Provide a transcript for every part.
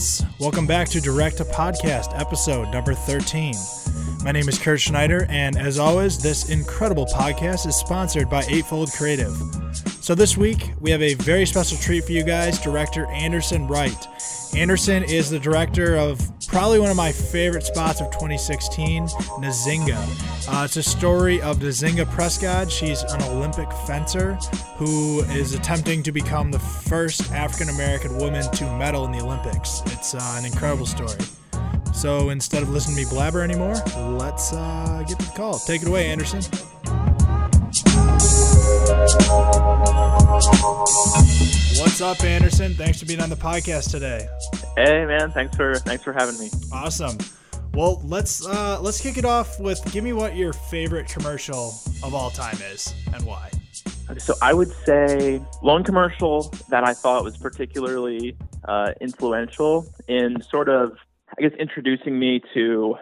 friends. Welcome back to Direct to Podcast, episode number 13. My name is Kurt Schneider, and as always, this incredible podcast is sponsored by Eightfold Creative. So this week, we have a very special treat for you guys director Anderson Wright. Anderson is the director of probably one of my favorite spots of 2016, Nzingha. Uh, it's a story of Nzingha Prescod. She's an Olympic fencer who is attempting to become the first African American woman to medal in the Olympics. It's uh, an incredible story. So instead of listening to me blabber anymore, let's uh, get to the call. Take it away, Anderson. What's up, Anderson? Thanks for being on the podcast today. Hey, man. Thanks for thanks for having me. Awesome. Well, let's uh, let's kick it off with give me what your favorite commercial of all time is and why. So I would say one commercial that I thought was particularly uh, influential in sort of, I guess, introducing me to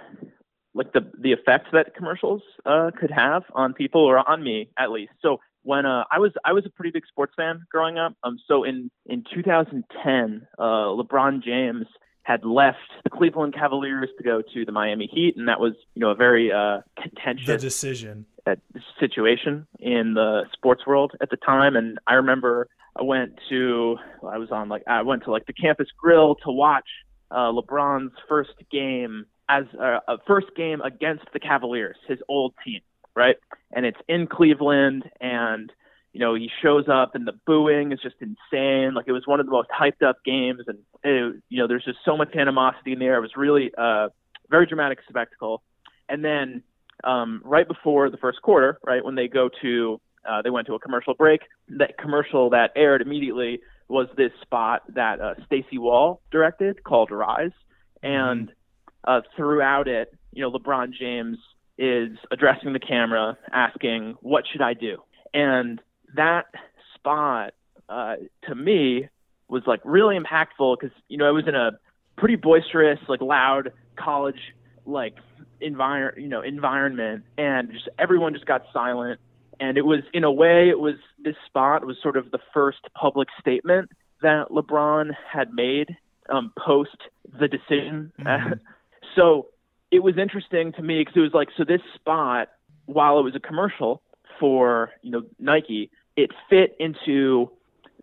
like the the effects that commercials uh, could have on people or on me at least. So when uh, I was I was a pretty big sports fan growing up. Um, so in in 2010, uh, LeBron James had left the Cleveland Cavaliers to go to the Miami Heat, and that was you know a very uh, contentious the decision uh, situation in the sports world at the time. And I remember I went to I was on like I went to like the campus grill to watch uh, LeBron's first game as a, a first game against the Cavaliers, his old team right? And it's in Cleveland, and you know he shows up, and the booing is just insane. Like it was one of the most hyped up games, and it, you know there's just so much animosity in there. It was really a uh, very dramatic spectacle. And then um, right before the first quarter, right when they go to uh, they went to a commercial break. That commercial that aired immediately was this spot that uh, Stacey Wall directed called Rise, and uh, throughout it, you know, LeBron James is addressing the camera, asking, "What should I do?" And that spot, uh, to me, was like really impactful because you know I was in a pretty boisterous, like loud college like environment, you know, environment, and just everyone just got silent. And it was, in a way, it was this spot was sort of the first public statement that LeBron had made um, post the decision. Mm-hmm. so it was interesting to me because it was like so this spot while it was a commercial for you know Nike it fit into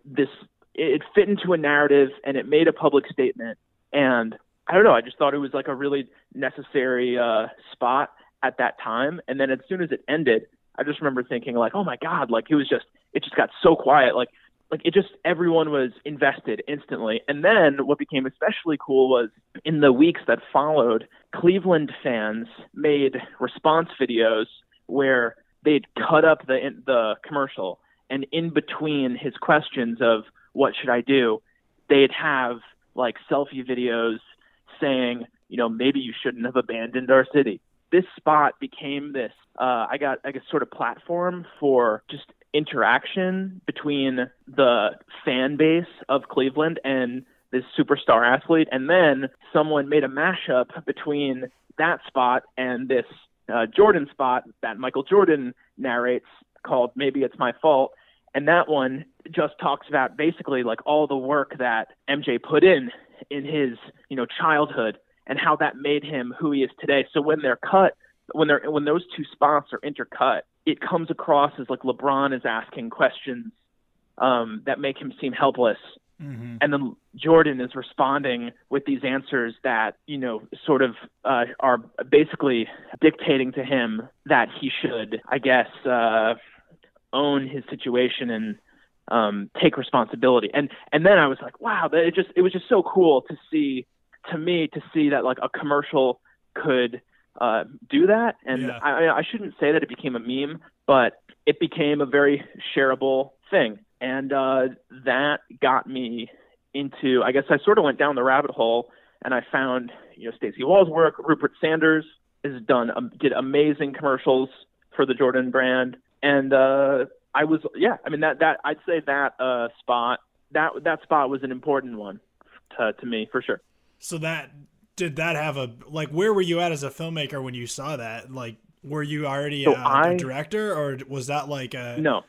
this it fit into a narrative and it made a public statement. And I don't know I just thought it was like a really necessary uh, spot at that time. And then as soon as it ended I just remember thinking like oh my god like it was just it just got so quiet. Like like it just everyone was invested instantly. And then what became especially cool was in the weeks that followed, Cleveland fans made response videos where they'd cut up the the commercial and in between his questions of what should I do, they'd have like selfie videos saying, you know, maybe you shouldn't have abandoned our city. This spot became this uh, I got I guess sort of platform for just interaction between the fan base of Cleveland and this superstar athlete, and then someone made a mashup between that spot and this uh, Jordan spot that Michael Jordan narrates called "Maybe It's My Fault," and that one just talks about basically like all the work that MJ put in in his you know childhood and how that made him who he is today. So when they're cut, when they're when those two spots are intercut, it comes across as like LeBron is asking questions um, that make him seem helpless. Mm-hmm. And then Jordan is responding with these answers that, you know, sort of uh, are basically dictating to him that he should, I guess, uh, own his situation and um, take responsibility. And and then I was like, wow, that it just it was just so cool to see, to me, to see that like a commercial could uh, do that. And yeah. I, I shouldn't say that it became a meme, but it became a very shareable thing. And uh, that got me into, I guess I sort of went down the rabbit hole and I found, you know, Stacey Wall's work. Rupert Sanders has done, um, did amazing commercials for the Jordan brand. And uh, I was, yeah, I mean, that, that, I'd say that uh, spot, that, that spot was an important one to, to me for sure. So that did that have a like where were you at as a filmmaker when you saw that like were you already so a, I, a director or was that like a no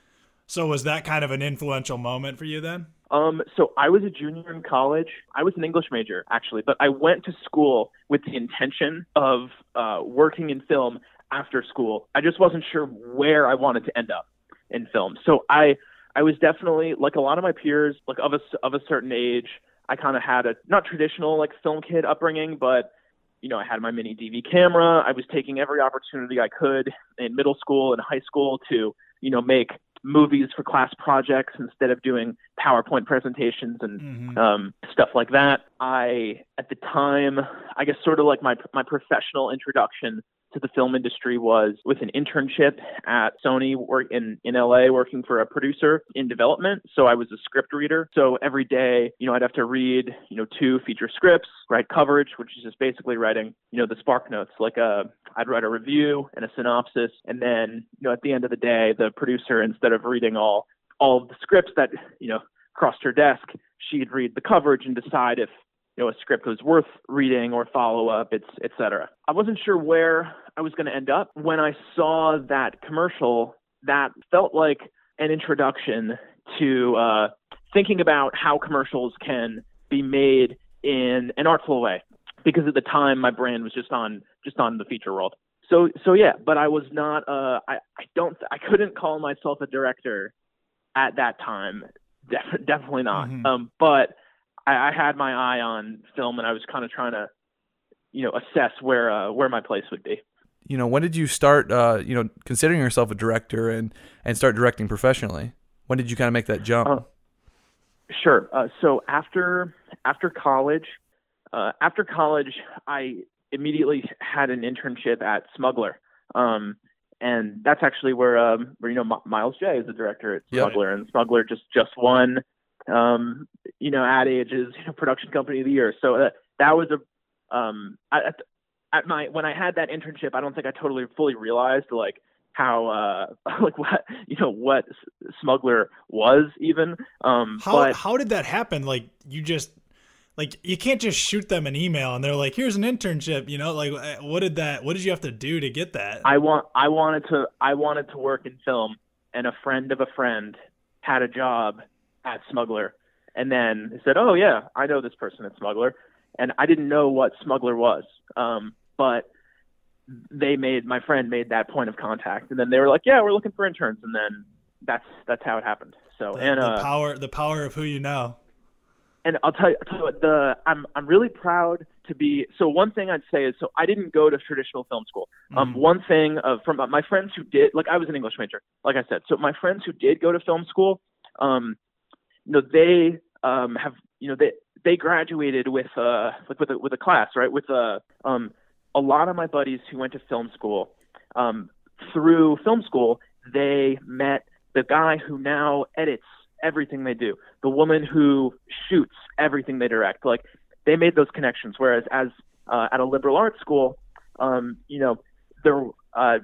so was that kind of an influential moment for you then Um, so I was a junior in college. I was an English major actually, but I went to school with the intention of uh, working in film after school. I just wasn't sure where I wanted to end up in film. So I I was definitely like a lot of my peers, like of a of a certain age. I kind of had a not traditional like film kid upbringing, but you know I had my mini DV camera. I was taking every opportunity I could in middle school and high school to you know make movies for class projects instead of doing PowerPoint presentations and mm-hmm. um, stuff like that. I, at the time, I guess sort of like my my professional introduction to the film industry was with an internship at Sony work in, in LA working for a producer in development. So I was a script reader. So every day, you know, I'd have to read, you know, two feature scripts, write coverage, which is just basically writing, you know, the spark notes. Like a, uh, I'd write a review and a synopsis. And then, you know, at the end of the day, the producer, instead of reading all all of the scripts that, you know, crossed her desk, she'd read the coverage and decide if you know a script was worth reading or follow up, it's etc. I wasn't sure where I was going to end up when I saw that commercial. That felt like an introduction to uh, thinking about how commercials can be made in an artful way. Because at the time, my brand was just on just on the feature world. So so yeah, but I was not. Uh, I I don't. I couldn't call myself a director at that time. Def- definitely not. Mm-hmm. Um, but I, I had my eye on film, and I was kind of trying to, you know, assess where uh, where my place would be. You know, when did you start, uh, you know, considering yourself a director and and start directing professionally? When did you kind of make that jump? Uh, sure. Uh, so after after college, uh, after college, I immediately had an internship at Smuggler. Um, and that's actually where um, where you know M- Miles Jay is the director at Smuggler, yep. and Smuggler just just won um, you know, Ad Age's you know, production company of the year. So uh, that was a um, at, at my when I had that internship, I don't think I totally fully realized like how uh like what you know what smuggler was even um how but, how did that happen like you just like you can't just shoot them an email and they're like here's an internship you know like uh, what did that what did you have to do to get that i want i wanted to i wanted to work in film and a friend of a friend had a job at Smuggler, and then he said, "Oh yeah, I know this person at Smuggler," and I didn't know what Smuggler was, um, but they made my friend made that point of contact, and then they were like, "Yeah, we're looking for interns," and then that's that's how it happened. So the, and the uh, power the power of who you know. And I'll tell you, I'll tell you what, the I'm I'm really proud to be. So one thing I'd say is, so I didn't go to traditional film school. Um, mm-hmm. one thing uh, from my friends who did, like I was an English major, like I said. So my friends who did go to film school, um, you know they um, have you know they they graduated with uh like with a with a class right with a um a lot of my buddies who went to film school um through film school they met the guy who now edits everything they do the woman who shoots everything they direct like they made those connections whereas as uh, at a liberal arts school um you know there uh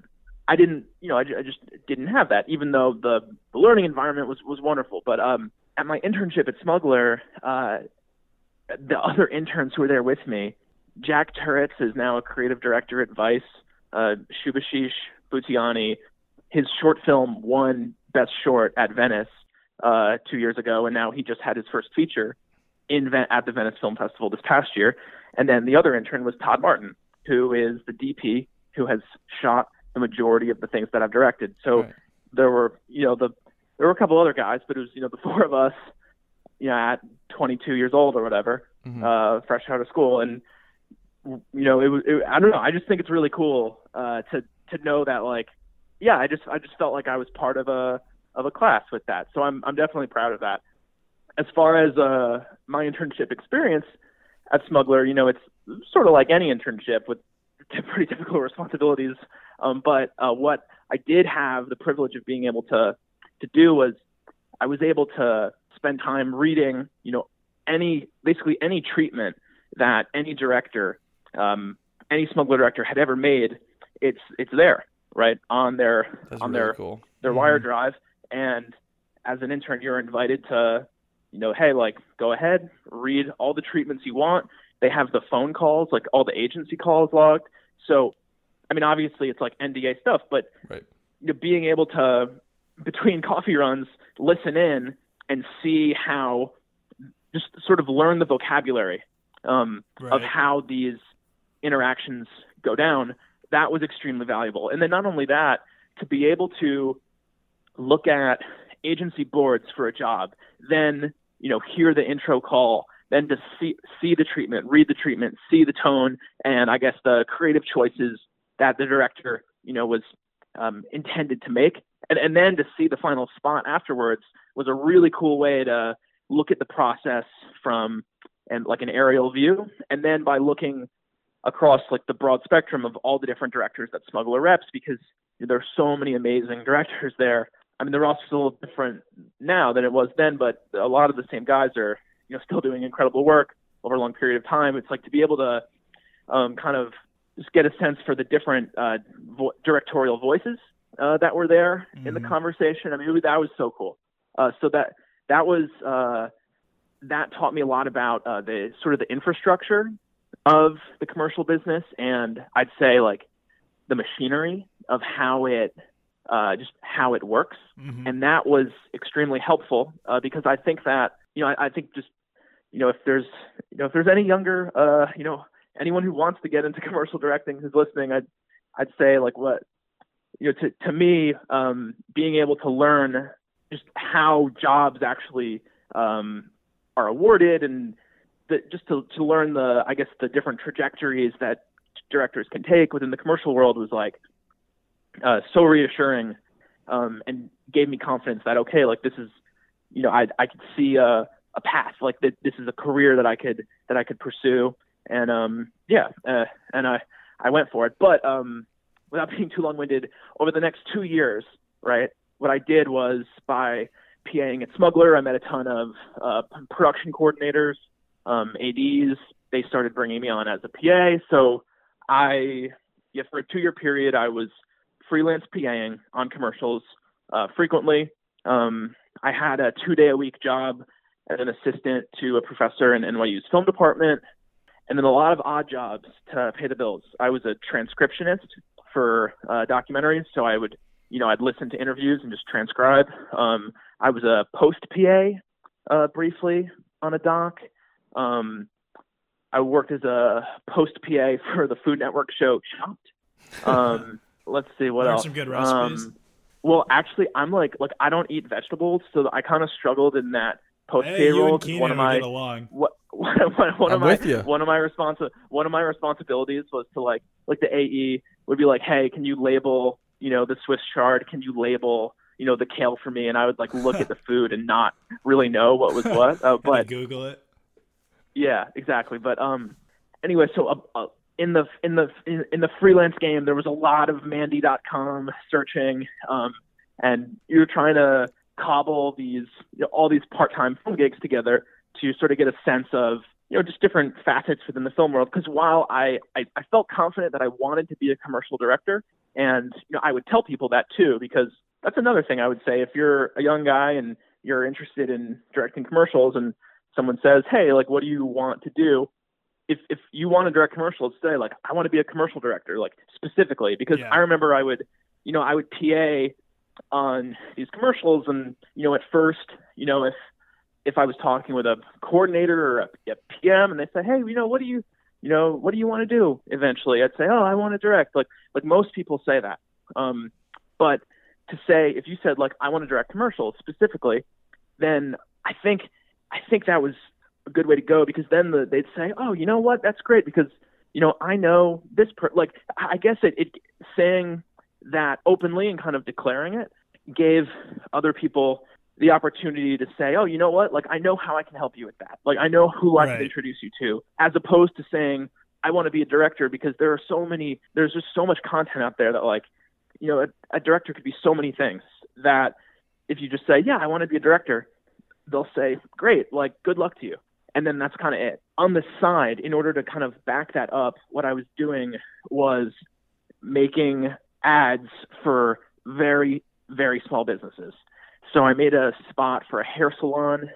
I didn't, you know, I, I just didn't have that, even though the, the learning environment was, was wonderful. But um, at my internship at Smuggler, uh, the other interns who were there with me, Jack Turritz is now a creative director at Vice. Uh, Shubhashish Bhutiani, his short film won Best Short at Venice uh, two years ago, and now he just had his first feature in at the Venice Film Festival this past year. And then the other intern was Todd Martin, who is the DP who has shot the majority of the things that I've directed. So right. there were, you know, the there were a couple other guys, but it was you know the four of us, you know, at 22 years old or whatever, mm-hmm. uh, fresh out of school, and you know, it was it, I don't know. I just think it's really cool uh, to to know that like, yeah, I just I just felt like I was part of a of a class with that. So I'm I'm definitely proud of that. As far as uh, my internship experience at Smuggler, you know, it's sort of like any internship with pretty difficult responsibilities. Um, but uh, what I did have the privilege of being able to to do was I was able to spend time reading, you know, any basically any treatment that any director, um, any smuggler director had ever made. It's it's there, right on their That's on really their cool. their mm-hmm. wire drive. And as an intern, you're invited to, you know, hey, like go ahead, read all the treatments you want. They have the phone calls, like all the agency calls logged. So, I mean, obviously it's like NDA stuff, but right. you know, being able to between coffee runs, listen in and see how just sort of learn the vocabulary um, Right. of how these interactions go down. That was extremely valuable. And then not only that, to be able to look at agency boards for a job, then you know hear the intro call, then to see see the treatment, read the treatment, see the tone, and I guess the creative choices that the director you know was um, intended to make, and and then to see the final spot afterwards was a really cool way to look at the process from and like an aerial view, and then by looking across like the broad spectrum of all the different directors that Smuggler reps because there are so many amazing directors there. I mean, they're all still different now than it was then, but a lot of the same guys are, you know, still doing incredible work over a long period of time. It's like to be able to um, kind of just get a sense for the different uh, vo- directorial voices uh, that were there in the Mhm. conversation. I mean, was, that was so cool. Uh, so that that was uh, that taught me a lot about uh, the sort of the infrastructure of the commercial business, and I'd say like the machinery of how it uh, just how it works Mhm. and that was extremely helpful uh, because I think that you know I, I think just you know if there's you know if there's any younger uh, you know anyone who wants to get into commercial directing who's listening I'd I'd say like what you know to to me um, being able to learn just how jobs actually um, are awarded and the, just to to learn the I guess the different trajectories that directors can take within the commercial world was like uh, so reassuring um, and gave me confidence that okay, like this is, you know, I I could see a a path, like that this is a career that I could that I could pursue, and um, yeah, uh, and I I went for it. But um, without being too long-winded, over the next two years, right, what I did was by PAing at Smuggler, I met a ton of uh, production coordinators, um, ads. They started bringing me on as a PA, so I yeah for a two-year period I was freelance PAing on commercials uh, frequently. Um, I had a two day a week job as an assistant to a professor in NYU's film department, and then a lot of odd jobs to pay the bills. I was a transcriptionist for uh, documentaries, so I would, you know, I'd listen to interviews and just transcribe. Um, I was a post PA uh, briefly on a doc. Um, I worked as a post PA for the Food Network show Chopped. Um, let's see what else. some good recipes. Um, well, actually, I'm like like I don't eat vegetables, so I kind of struggled in that post Hey, you payroll. and Keenan one of my get along. what one, one, one of I'm my one of my responsi- one of my responsibilities was to like like the AE would be like, hey, can you label you know the Swiss chard? Can you label you know the kale for me? And I would like look at the food and not really know what was what. Uh, Had but Google it. yeah, exactly. But um, anyway, so uh, uh, in the in the in, in the freelance game, there was a lot of Mandy.com searching, um, and you're trying to cobble these you know, all these part-time film gigs together to sort of get a sense of you know just different facets within the film world. Because while I, I I felt confident that I wanted to be a commercial director, and you know I would tell people that too, because that's another thing I would say if you're a young guy and you're interested in directing commercials and someone says, "Hey, like, what do you want to do?" If if you want to direct commercials, say like, "I want to be a commercial director," like specifically, because Yeah. I remember I would, you know, I would PA on these commercials, and you know, at first, you know, if if I was talking with a coordinator or a, a PM, and they say, "Hey, you know, what do you, you know, what do you want to do?" Eventually, I'd say, "Oh, I want to direct." Like like most people say that, um, but to say if you said like I want to direct commercials specifically, then I think I think that was a good way to go because then the, they'd say, oh, you know what, that's great because you know I know this per like I guess it, it saying that openly and kind of declaring it gave other people the opportunity to say, oh, you know what, like I know how I can help you with that, like I know who I Right. can introduce you to, as opposed to saying I want to be a director because there are so many, there's just so much content out there that like you know, a, a director could be so many things that if you just say, yeah, I want to be a director, they'll say, great, like, good luck to you. And then that's kind of it. On the side, in order to kind of back that up, what I was doing was making ads for very, very small businesses. So I made a spot for a hair salon.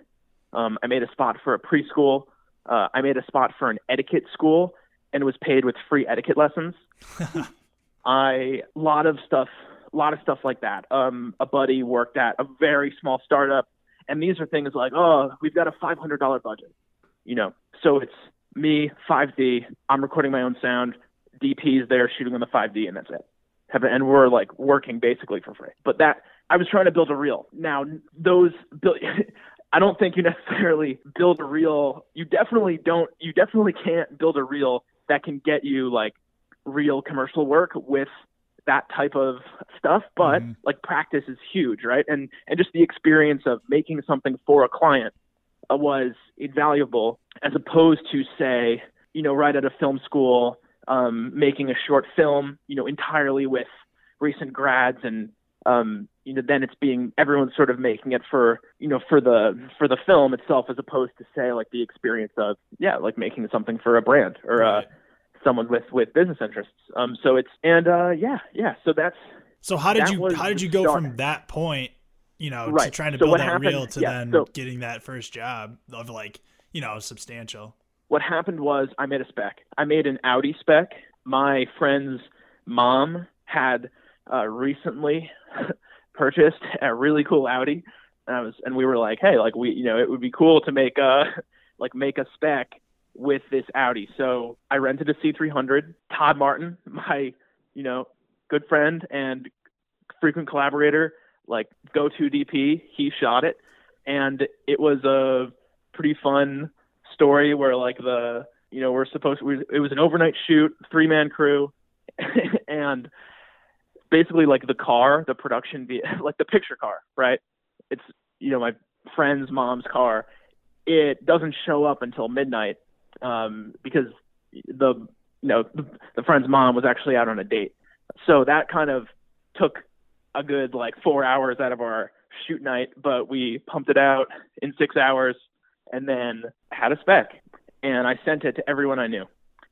Um, I made a spot for a preschool. Uh, I made a spot for an etiquette school and was paid with free etiquette lessons. I a lot of stuff, a lot of stuff like that. Um, a buddy worked at a very small startup, And these are things like, oh, we've got a $500 budget, you know. So it's me, 5D. I'm recording my own sound. DP's there shooting on the 5D, and that's it. And we're like working basically for free. But that I was trying to build a reel. Now those build. I don't think you necessarily build a reel. You definitely don't. You definitely can't build a reel that can get you like real commercial work with that type of stuff but mm-hmm. like practice is huge right and and just the experience of making something for a client uh, was invaluable as opposed to say you know right at a film school um, making a short film you know entirely with recent grads and um, you know then it's being everyone's sort of making it for you know for the for the film itself as opposed to say like the experience of yeah like making something for a brand or uh, someone with with business interests. Um, so it's and uh, yeah, yeah. So that's so how did you how did you go start. from that point, you know, right. to trying to so build that happened, reel to yeah, then so, getting that first job of like you know substantial. What happened was I made a spec. I made an Audi spec. My friend's mom had uh, recently purchased a really cool Audi. And I was, and we were like, hey, like we, you know, it would be cool to make a, like make a spec with this Audi. So I rented a C300. Todd Martin, my, you know, good friend and frequent collaborator, like go-to DP, he shot it, and it was a pretty fun story where like the, you know, we're supposed to, it was an overnight shoot, three-man crew, and basically like the car, the production, like the picture car, right? It's you know my friend's mom's car. It doesn't show up until midnight um, because the you know the, the friend's mom was actually out on a date. So that kind of took a good like four hours out of our shoot night, but we pumped it out in six hours and then had a spec. And I sent it to everyone I knew.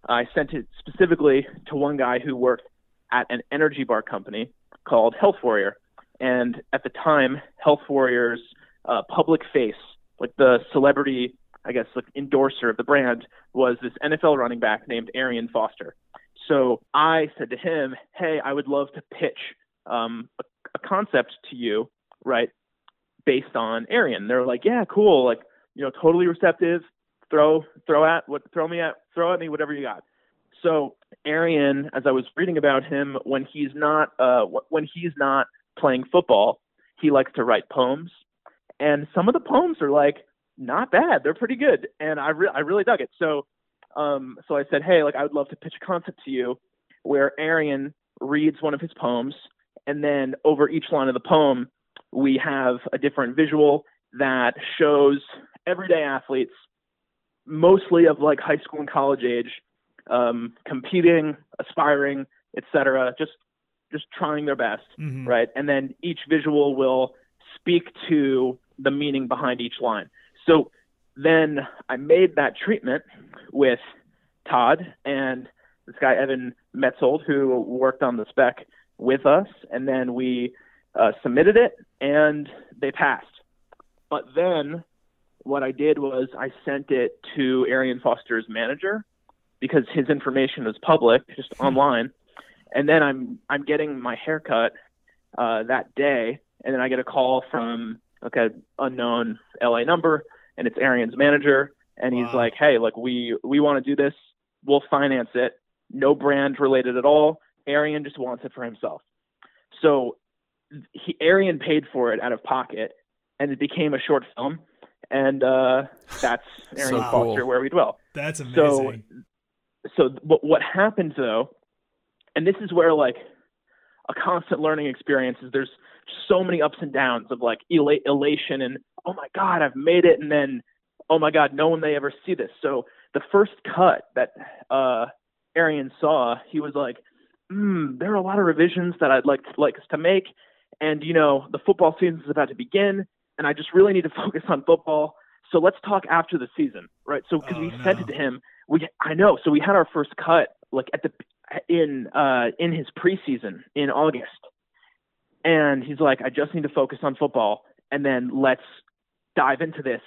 I sent it specifically to one guy who worked at an energy bar company called Health Warrior. And at the time, Health Warrior's uh, public face, like the celebrity, I guess, like endorser of the brand, was this NFL running back named Arian Foster. So I said to him, "Hey, I would love to pitch um, a, a concept to you, right, based on Arian." They're like, "Yeah, cool. Like, you know, totally receptive. Throw, throw at what, throw me at, throw at me whatever you got." So Arian, as I was reading about him, when he's not uh, when he's not playing football, he likes to write poems, and some of the poems are like not bad. They're pretty good, and I re- I really dug it. So um, so I said, hey, like I would love to pitch a concept to you where Arian reads one of his poems, and then over each line of the poem, we have a different visual that shows everyday athletes, mostly of like high school and college age, um, competing, aspiring, etc. Just just trying their best, mm-hmm. right? And then each visual will speak to the meaning behind each line. So then I made that treatment with Todd and this guy Evan Metzold who worked on the spec with us, and then we uh, submitted it and they passed. But then what I did was I sent it to Arian Foster's manager, because his information is public, just hmm. online. And then I'm I'm getting my haircut uh, that day, and then I get a call from like a unknown LA number, and it's Arian's manager, and wow. he's like, "Hey, like we we want to do this. We'll finance it. No brand related at all. Arian just wants it for himself." So he Arian paid for it out of pocket, and it became a short film, and uh, that's Arian so Foster, cool. where we dwell. That's amazing. So so what happens though, and this is where like a constant learning experience is there's so many ups and downs of like elation and oh my god I've made it and then oh my god no one may ever see this. So the first cut that uh, Arian saw, he was like, mm, there are a lot of revisions that I'd like to, like us to make, and you know the football season is about to begin, and I just really need to focus on football. So let's talk after the season, right? So because oh, we no. sent it to him, we I know. So we had our first cut like at the in uh in his preseason in August. And he's like, I just need to focus on football and then let's dive into this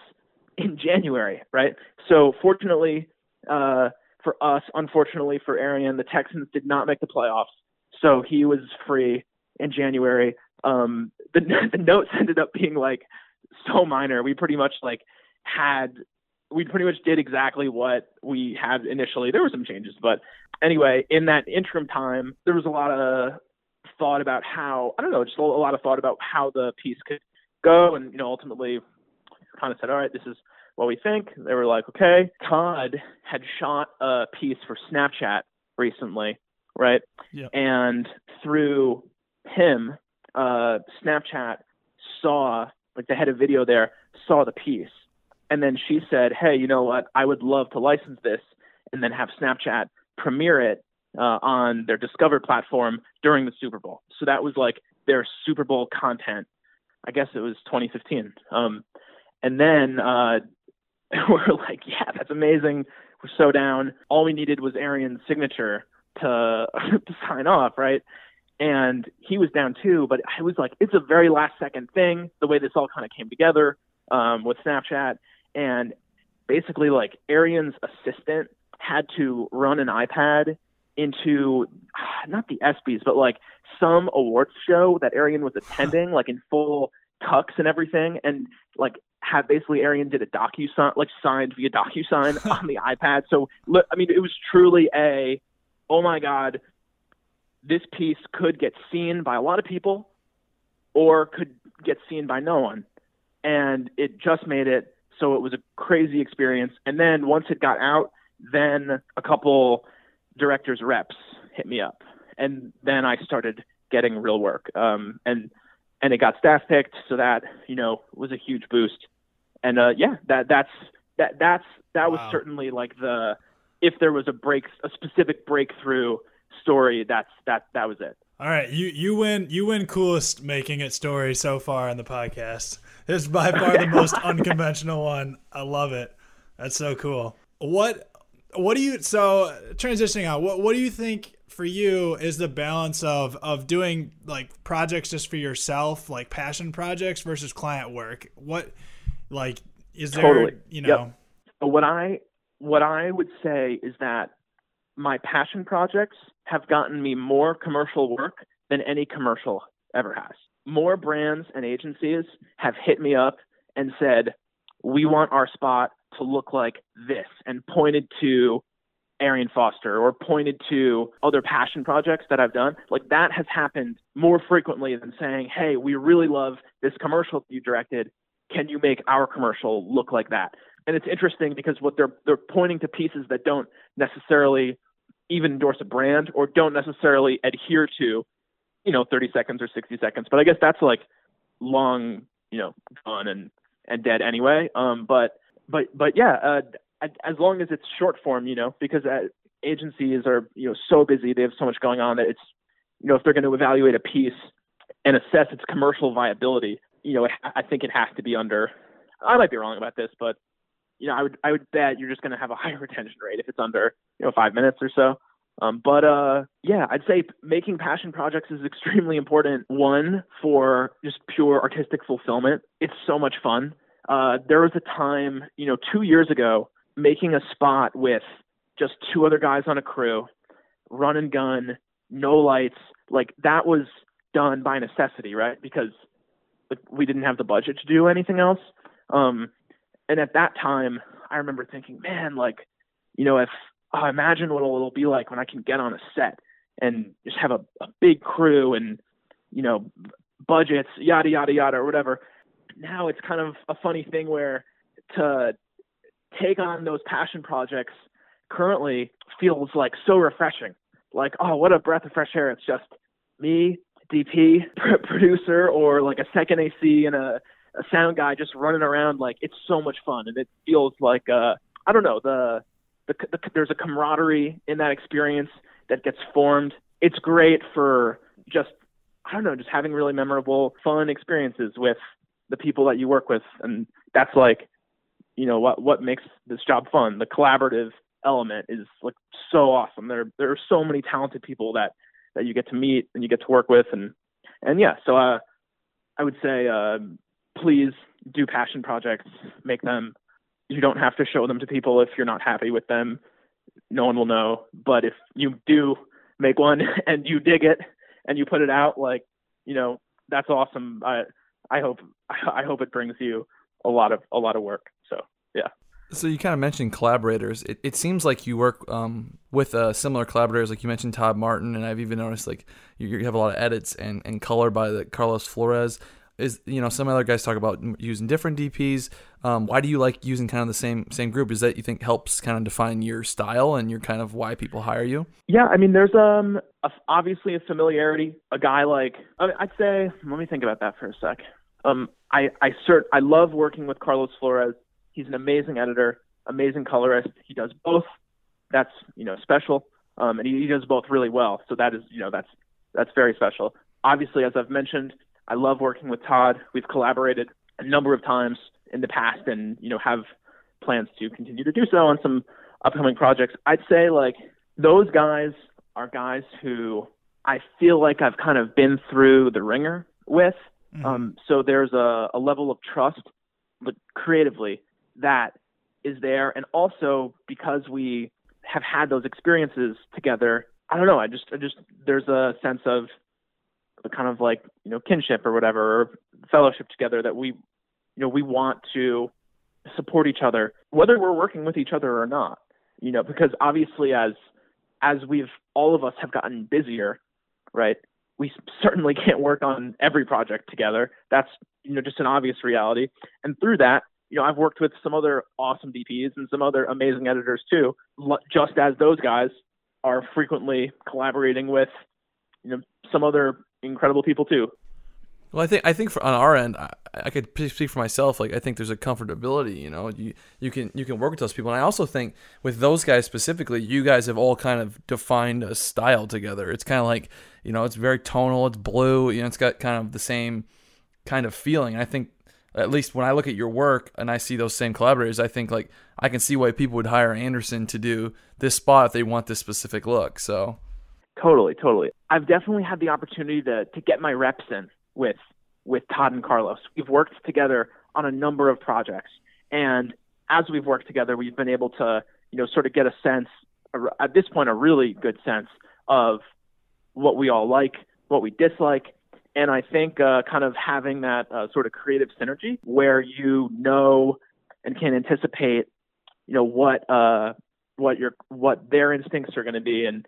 in January, right? So fortunately, uh for us, unfortunately for Arian, the Texans did not make the playoffs. So he was free in January. Um the the notes ended up being like so minor. We pretty much like had we pretty much did exactly what we had initially. There were some changes, but anyway, in that interim time, there was a lot of thought about how I don't know, just a lot of thought about how the piece could go, and you know, ultimately, kind of said, all right, this is what we think. They were like, okay. Todd had shot a piece for Snapchat recently, right? Yeah. And through him, uh, Snapchat saw like the head of video there saw the piece and then she said, "Hey, you know what? I would love to license this and then have Snapchat premiere it uh, on their Discover platform during the Super Bowl." So that was like their Super Bowl content. I guess it was 2015. Um, and then uh, we're like, "Yeah, that's amazing. We're so down. All we needed was Arian's signature to to sign off, right?" And he was down too, but I was like, "It's a very last second thing. The way this all kind of came together." Um, with Snapchat, and basically like Arian's assistant had to run an iPad into not the ESPYS, but like some awards show that Arian was attending, like in full tux and everything, and like had basically Arian did a docu sign, like signed via docu sign on the iPad. So I mean, it was truly a, oh my god, this piece could get seen by a lot of people, or could get seen by no one, and it just made it so it was a crazy experience. And then once it got out, then a couple directors reps hit me up, and then I started getting real work. Um, and and it got staff picked, so that you know was a huge boost. And uh, yeah, that that's that that's that was certainly like the if there was a break a specific breakthrough story, that's that that was it. All right, you you win you win coolest making it story so far in the podcast. This is by far the most unconventional one. I love it. That's so cool. What what do you so transitioning out? What what do you think for you is the balance of of doing like projects just for yourself, like passion projects versus client work? What like is there totally. you know? Yep. What I what I would say is that my passion projects have gotten me more commercial work than any commercial ever has. More brands and agencies have hit me up and said, we want our spot to look like this and pointed to Arian Foster or pointed to other passion projects that I've done. Like that has happened more frequently than saying, hey, we really love this commercial you directed. Can you make our commercial look like that? And it's interesting because what they're they're pointing to pieces that don't necessarily even endorse a brand or don't necessarily adhere to, you know, 30 seconds or 60 seconds. But I guess that's like long, you know, gone and and dead anyway. Um, but but but yeah, uh, as long as it's short form, you know, because uh, agencies are you know so busy, they have so much going on that it's you know if they're going to evaluate a piece and assess its commercial viability, you know, I think it has to be under. I might be wrong about this, but you know, I would I would bet you're just going to have a higher retention rate if it's under you know five minutes or so. Um, but uh, yeah, I'd say making passion projects is extremely important. One for just pure artistic fulfillment. It's so much fun. Uh, there was a time, you know, two years ago, making a spot with just two other guys on a crew, run and gun, no lights. Like that was done by necessity, right? Because we didn't have the budget to do anything else. Um, and at that time, I remember thinking, man, like, you know, if oh, imagine what it'll be like when I can get on a set and just have a, a big crew and you know budgets, yada yada yada, or whatever. Now it's kind of a funny thing where to take on those passion projects currently feels like so refreshing. Like, oh, what a breath of fresh air! It's just me, DP, pr- producer, or like a second AC and a a sound guy just running around like it's so much fun and it feels like uh I don't know the, the, the there's a camaraderie in that experience that gets formed. It's great for just I don't know just having really memorable fun experiences with the people that you work with and that's like you know what what makes this job fun. The collaborative element is like so awesome. There there are so many talented people that that you get to meet and you get to work with and and yeah, so uh I would say uh please do passion projects, make them. You don't have to show them to people if you're not happy with them. No one will know. But if you do make one and you dig it and you put it out, like, you know, that's awesome. I, I hope I hope it brings you a lot of a lot of work. So yeah. So you kind of mentioned collaborators. It, it seems like you work um, with uh, similar collaborators, like you mentioned Todd Martin, and I've even noticed like you, you have a lot of edits and, and color by the Carlos Flores. Is you know some other guys talk about using different DPs. Um, why do you like using kind of the same same group? Is that you think helps kind of define your style and your kind of why people hire you? Yeah, I mean, there's um a, obviously a familiarity. A guy like I mean, I'd say, let me think about that for a sec. Um, I I cert I love working with Carlos Flores. He's an amazing editor, amazing colorist. He does both. That's you know special, um, and he, he does both really well. So that is you know that's that's very special. Obviously, as I've mentioned, I love working with Todd. We've collaborated a number of times in the past, and you know have plans to continue to do so on some upcoming projects. I'd say like those guys are guys who I feel like I've kind of been through the ringer with. Mm-hmm. Um, so there's a, a level of trust, but creatively that is there, and also because we have had those experiences together. I don't know. I just, I just, there's a sense of kind of like you know kinship or whatever or fellowship together that we you know we want to support each other whether we're working with each other or not you know because obviously as as we've all of us have gotten busier right we certainly can't work on every project together. That's you know just an obvious reality. And through that you know i've worked with some other awesome dps and some other amazing editors too just as those guys are frequently collaborating with you know some other incredible people too. Well, I think I think for, on our end, I, I, could speak for myself. Like I think there's a comfortability. You know, you you can you can work with those people, and I also think with those guys specifically, you guys have all kind of defined a style together. It's kind of like you know, it's very tonal. It's blue. You know, it's got kind of the same kind of feeling. I think at least when I look at your work and I see those same collaborators, I think like I can see why people would hire Anderson to do this spot if they want this specific look. So Totally, totally. I've definitely had the opportunity to to get my reps in with with Todd and Carlos. We've worked together on a number of projects, and as we've worked together, we've been able to you know sort of get a sense at this point a really good sense of what we all like, what we dislike, and I think uh, kind of having that uh, sort of creative synergy where you know and can anticipate, you know what uh, what your what their instincts are going to be and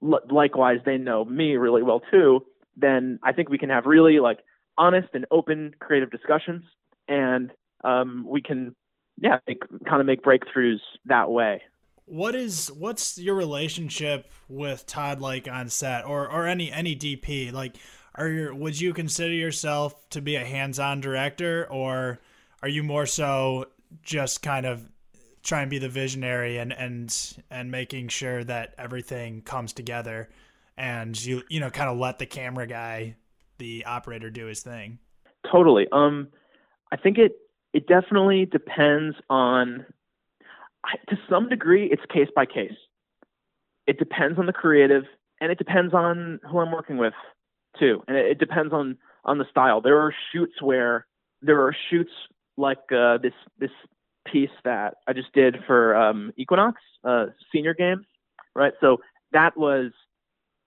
likewise they know me really well too, then I think we can have really like honest and open creative discussions and um, we can yeah make, kind of make breakthroughs that way. What is what's your relationship with Todd like on set or or any any DP like are you would you consider yourself to be a hands-on director or are you more so just kind of try and be the visionary and and and making sure that everything comes together and you you know kind of let the camera guy the operator do his thing. Totally. Um i think it it definitely depends on to some degree it's case by case. It depends on the creative and it depends on who i'm working with too. And it, it depends on on the style. There are shoots where there are shoots like uh, this this piece that I just did for um, Equinox uh, senior games, right? So that was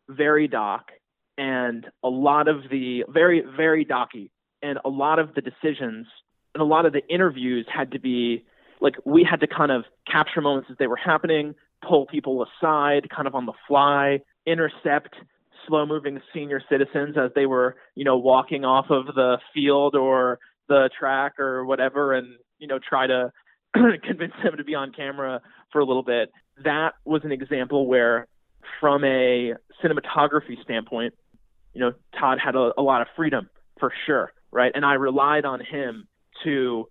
very doc and a lot of the very very docky and a lot of the decisions and a lot of the interviews had to be like we had to kind of capture moments as they were happening, pull people aside, kind of on the fly, intercept slow moving senior citizens as they were, you know, walking off of the field or the track or whatever and you know try to convince them to be on camera for a little bit. That was an example where, from a cinematography standpoint, you know, Todd had a, a lot of freedom for sure, right? And I relied on him to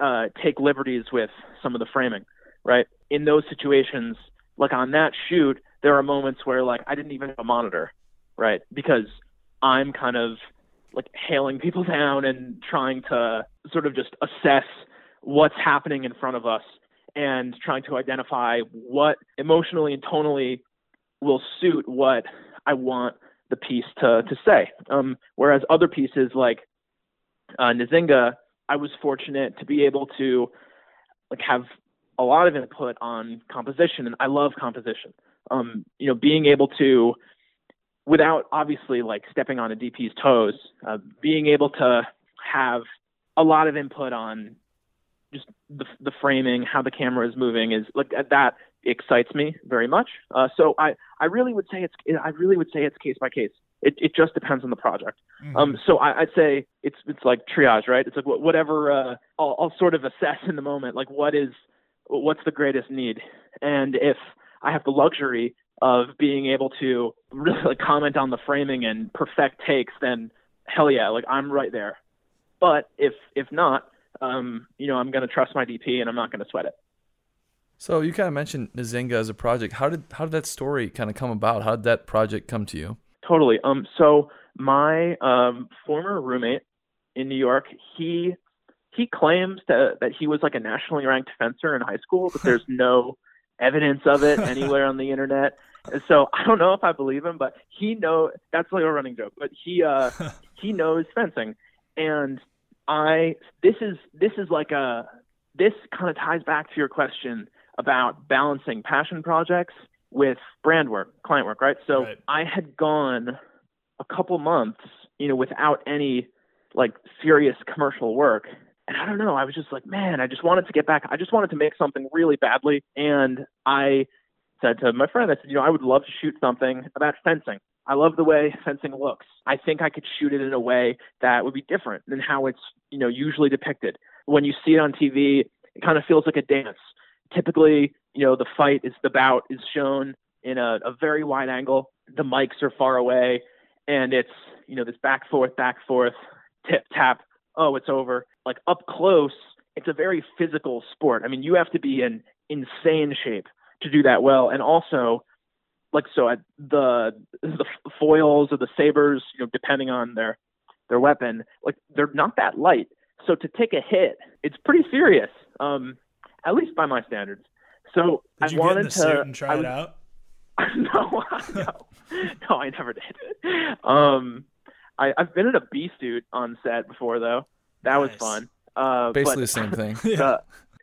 uh, take liberties with some of the framing, right? In those situations, like on that shoot, there are moments where like I didn't even have a monitor, right? Because I'm kind of like hailing people down and trying to sort of just assess what's happening in front of us and trying to identify what emotionally and tonally will suit what I want the piece to to say. Um, whereas other pieces like uh, Nzingha, I was fortunate to be able to like have a lot of input on composition, and I love composition. Um, you know, being able to, without obviously like stepping on a DP's toes, uh, being able to have a lot of input on just the, the framing, how the camera is moving is like that excites me very much. Uh, so I, I really would say it's I really would say it's case by case. It, it just depends on the project. Mm-hmm. Um, so I, would say it's it's like triage, right? It's like whatever uh, I'll, I'll sort of assess in the moment, like what is what's the greatest need, and if I have the luxury of being able to really like comment on the framing and perfect takes, then hell yeah, like I'm right there. But if if not, um, you know, I'm going to trust my DP and I'm not going to sweat it. So you kind of mentioned Nzingha as a project. How did how did that story kind of come about? How did that project come to you? Totally. Um. So my um former roommate in New York, he he claims that that he was like a nationally ranked fencer in high school, but there's no evidence of it anywhere on the internet. So I don't know if I believe him, but he know that's like a running joke. But he uh he knows fencing, and I this is this is like a this kind of ties back to your question about balancing passion projects with brand work, client work, right? So right. I had gone a couple months, you know, without any like serious commercial work. And I don't know, I was just like, man, I just wanted to get back. I just wanted to make something really badly. And I said to my friend, I said, you know, I would love to shoot something about fencing. I love the way fencing looks. I think I could shoot it in a way that would be different than how it's, you know, usually depicted. When you see it on TV, it kind of feels like a dance. Typically, you know, the fight is the bout is shown in a, a very wide angle. The mics are far away, and it's you know this back forth, back forth, tip tap. Oh, it's over. Like up close, it's a very physical sport. I mean, you have to be in insane shape to do that well, and also like so at the the foils or the sabers, you know, depending on their their weapon, like they're not that light. So to take a hit, it's pretty serious, um, at least by my standards. So did I wanted to and try was, it out. no, no, no, I never did. Um, I, I've been in a B suit on set before though. That nice. was fun. Uh, Basically but, the same thing. yeah.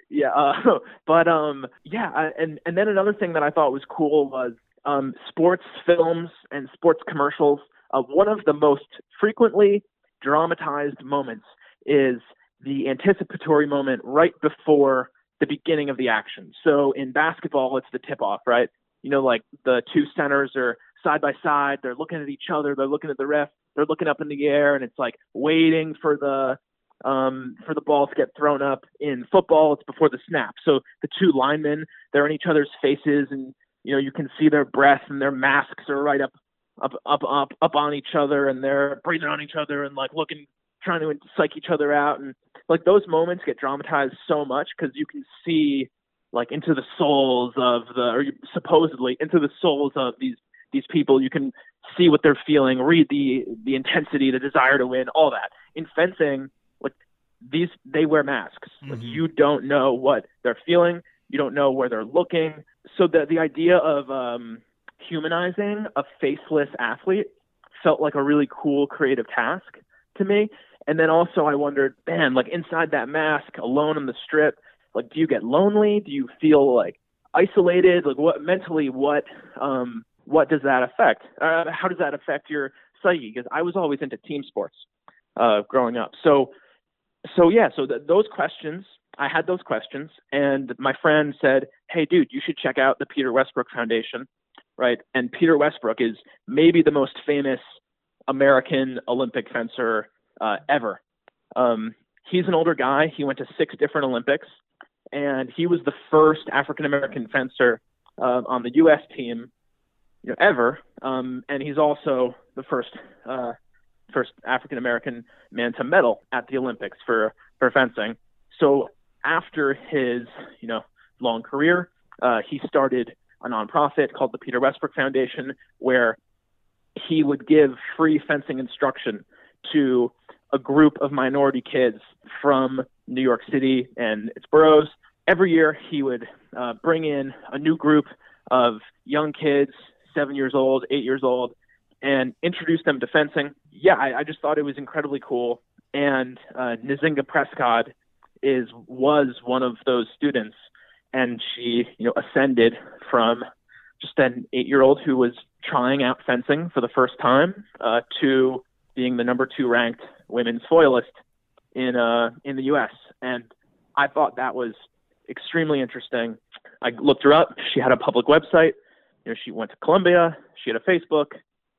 yeah, uh, but um, yeah, and and then another thing that I thought was cool was um, sports films and sports commercials, uh, one of the most frequently dramatized moments is the anticipatory moment right before the beginning of the action. So in basketball, it's the tip off, right? You know, like the two centers are side by side, they're looking at each other, they're looking at the ref, they're looking up in the air, and it's like waiting for the um, for the ball to get thrown up. In football, it's before the snap. So the two linemen, they're in each other's faces, and you know you can see their breath and their masks are right up up up up up on each other and they're breathing on each other and like looking trying to psych each other out. And like those moments get dramatized so much because you can see like into the souls of the or supposedly into the souls of these these people. You can see what they're feeling read the the intensity the desire to win all that. In fencing like these they wear masks. Mm-hmm. like you don't know what they're feeling. You don't know where they're looking so the the idea of um, humanizing a faceless athlete felt like a really cool creative task to me. And then also I wondered, man, like inside that mask, alone on the strip, like do you get lonely? Do you feel like isolated? Like what mentally what um what does that affect? Uh, how does that affect your psyche? Because I was always into team sports uh, growing up. So so yeah, so th- those questions I had those questions, and my friend said, "Hey, dude, you should check out the Peter Westbrook Foundation, right?" And Peter Westbrook is maybe the most famous American Olympic fencer uh, ever. Um, he's an older guy. He went to six different Olympics, and he was the first African American fencer uh, on the U.S. team, you know, ever. Um, and he's also the first uh, first African American man to medal at the Olympics for for fencing. So after his, you know, long career, uh, he started a nonprofit called the Peter Westbrook Foundation, where he would give free fencing instruction to a group of minority kids from New York City and its boroughs. Every year, he would uh, bring in a new group of young kids, seven years old, eight years old, and introduce them to fencing. Yeah, I, I just thought it was incredibly cool. And uh, Nzingha Prescod is was one of those students, and she you know ascended from just an eight year old who was trying out fencing for the first time uh, to being the number two ranked women's foilist in uh in the U.S. and I thought that was extremely interesting. I looked her up. She had a public website. You know, she went to Columbia. She had a Facebook.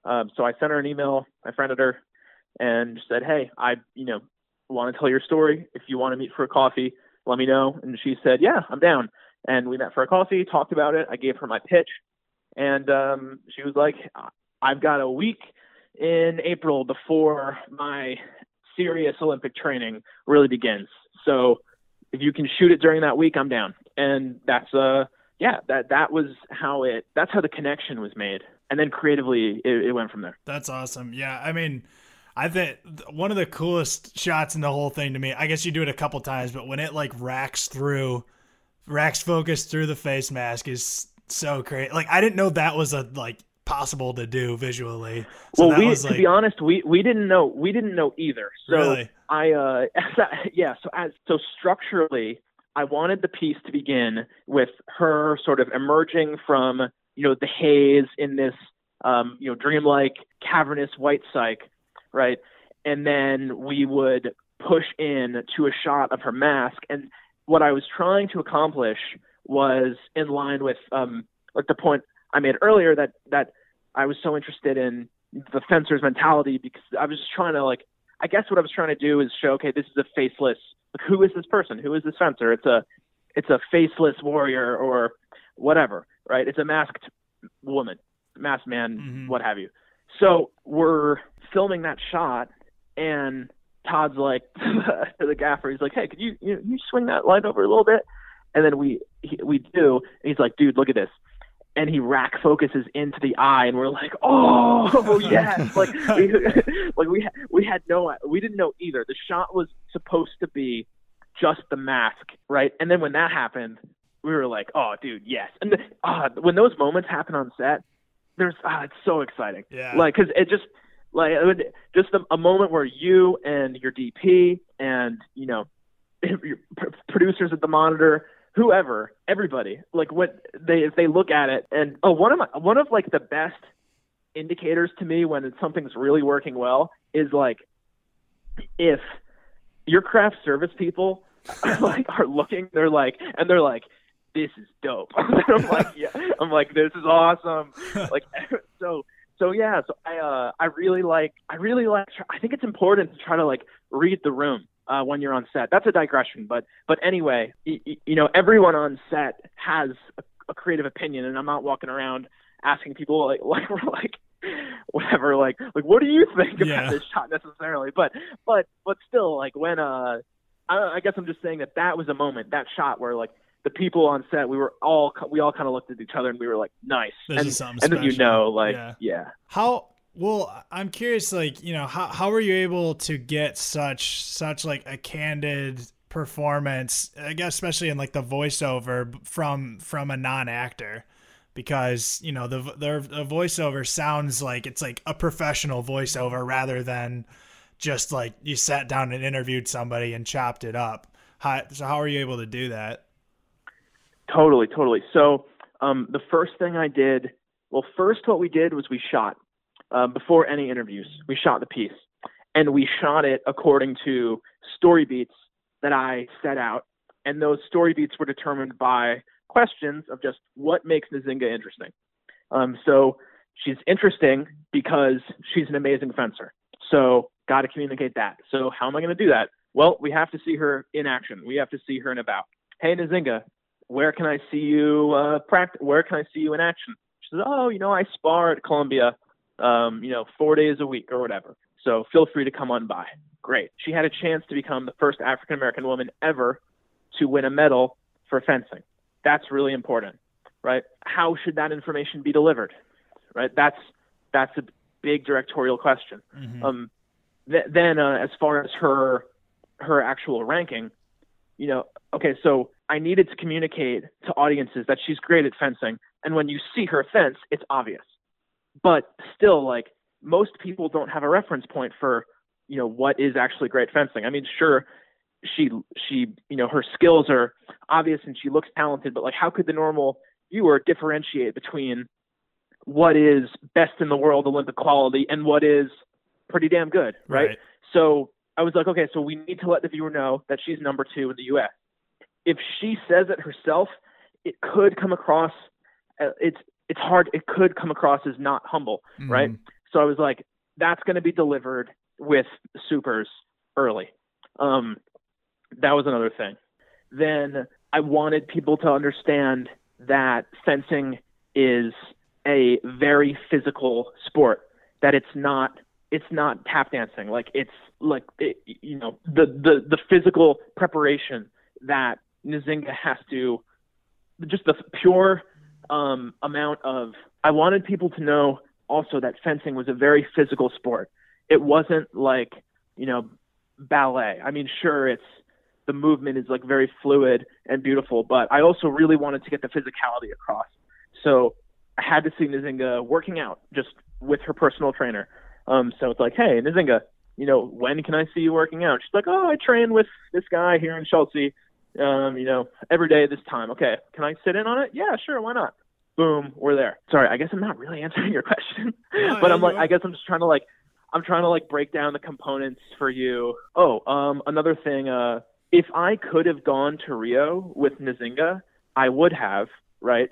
Um, so I sent her an email. I friended her and said, "Hey, I you know want to tell your story. If you want to meet for a coffee, let me know." And she said, "Yeah, I'm down." And we met for a coffee, talked about it. I gave her my pitch, and um, she was like, "I've got a week in April before my serious Olympic training really begins. So if you can shoot it during that week, I'm down." And that's uh yeah, that that was how it that's how the connection was made. And then creatively it, it went from there. That's awesome. Yeah, I mean I think one of the coolest shots in the whole thing to me, I guess you do it a couple times, but when it like racks through, racks focus through the face mask is so great. Like I didn't know that was a like possible to do visually. So well, we like, to be honest, we we didn't know we didn't know either. So really? I uh yeah, so as so structurally, I wanted the piece to begin with her sort of emerging from you know the haze in this um, you know dreamlike cavernous white psyche right? And then we would push in to a shot of her mask. And what I was trying to accomplish was in line with um, like the point I made earlier that that I was so interested in the fencer's mentality because I was just trying to like I guess what I was trying to do is show okay this is a faceless like who is this person who is this fencer it's a it's a faceless warrior or whatever right it's a masked woman masked man mm-hmm. what have you so we're filming that shot, and Todd's like to the gaffer, he's like, "Hey, could you you, you swing that light over a little bit?" And then we he, we do, and he's like, "Dude, look at this." And he rack focuses into the eye, and we're like, "Oh yes!" like we like we we had no we didn't know either. The shot was supposed to be just the mask, right? And then when that happened, we were like, "Oh, dude, yes!" And the, uh, when those moments happen on set, there's ah, it's so exciting. Yeah. Like, cause it just like it would, just a, a moment where you and your DP and you know your producers at the monitor, whoever, everybody, like what they if they look at it and oh one of my one of like the best indicators to me when something's really working well is like if your craft service people like are looking, they're like and they're like this is dope. I'm like, yeah. I'm like, this is awesome. like, so, so yeah. So I, uh, I really like, I really like. I think it's important to try to like read the room uh, when you're on set. That's a digression, but, but anyway, y- y- you know, everyone on set has a, a creative opinion, and I'm not walking around asking people like, like, like whatever like like what do you think about yeah. this shot necessarily but but but still like when uh I, I guess i'm just saying that that was a moment that shot where like the people on set, we were all we all kind of looked at each other and we were like, nice. This and, and then you know, like, yeah. yeah. How well? I'm curious, like, you know, how how were you able to get such such like a candid performance? I guess especially in like the voiceover from from a non actor. Because you know the, the the voiceover sounds like it's like a professional voiceover rather than just like you sat down and interviewed somebody and chopped it up. How, so how are you able to do that? Totally, totally. So um, the first thing I did, well, first what we did was we shot uh, before any interviews. We shot the piece, and we shot it according to story beats that I set out, and those story beats were determined by questions of just what makes Nzingha interesting. Um, so she's interesting because she's an amazing fencer. So got to communicate that. So how am I going to do that? Well, we have to see her in action. We have to see her in about. Hey, Nzingha, where can I see you uh, practice? Where can I see you in action? She says, oh, you know, I spar at Columbia, um, you know, four days a week or whatever. So feel free to come on by. Great. She had a chance to become the first African American woman ever to win a medal for fencing. That's really important, right? How should that information be delivered, right? That's that's a big directorial question. Mm-hmm. Um, th- then, uh, as far as her her actual ranking, you know, okay, so I needed to communicate to audiences that she's great at fencing, and when you see her fence, it's obvious. But still, like most people don't have a reference point for, you know, what is actually great fencing. I mean, sure, she she you know her skills are obvious and she looks talented, but like how could the normal viewer differentiate between what is best in the world Olympic quality and what is pretty damn good, right? right. So I was like, okay, so we need to let the viewer know that she's number two in the U.S. If she says it herself, it could come across. Uh, it's it's hard. It could come across as not humble, mm-hmm. right? So I was like, that's going to be delivered with supers early. Um, that was another thing. Then I wanted people to understand that fencing is a very physical sport. That it's not it's not tap dancing. Like it's like it, you know the the the physical preparation that Nzingha has to just the pure um, amount of. I wanted people to know also that fencing was a very physical sport. It wasn't like you know ballet. I mean, sure, it's the movement is like very fluid and beautiful, but I also really wanted to get the physicality across. So I had to see Nzingha working out just with her personal trainer. Um, so it's like, hey, Nzingha, you know, when can I see you working out? She's like, oh, I train with this guy here in Chelsea, um, you know, every day at this time. Okay, can I sit in on it? Yeah, sure, why not? Boom, we're there. Sorry, I guess I'm not really answering your question, but I'm like, I guess I'm just trying to like, I'm trying to like break down the components for you. Oh, um, another thing, uh, if I could have gone to Rio with Nzingha, I would have, right?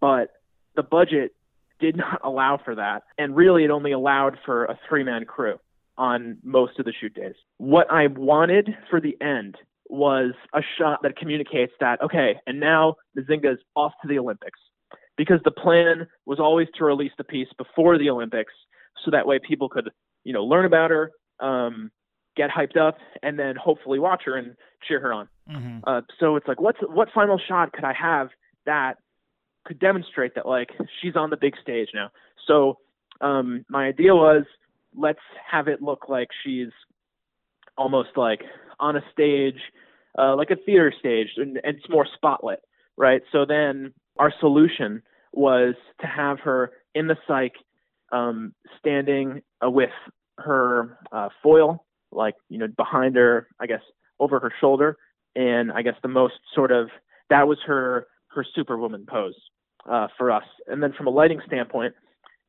But the budget did not allow for that. And really, it only allowed for a three man crew on most of the shoot days. What I wanted for the end was a shot that communicates that, okay, and now Nzingha is off to the Olympics. Because the plan was always to release the piece before the Olympics so that way people could, you know, learn about her, um, get hyped up, and then hopefully watch her and cheer her on. Mm-hmm. Uh, so it's like, what's what final shot could I have that could demonstrate that like she's on the big stage now? So um, my idea was let's have it look like she's almost like on a stage, uh, like a theater stage, and, and it's more spotlit, right? So then our solution was to have her in the cyc, um, standing uh, with her uh, foil, like you know, behind her, I guess, over her shoulder, and I guess the most sort of that was her her superwoman pose uh, for us. And then from a lighting standpoint,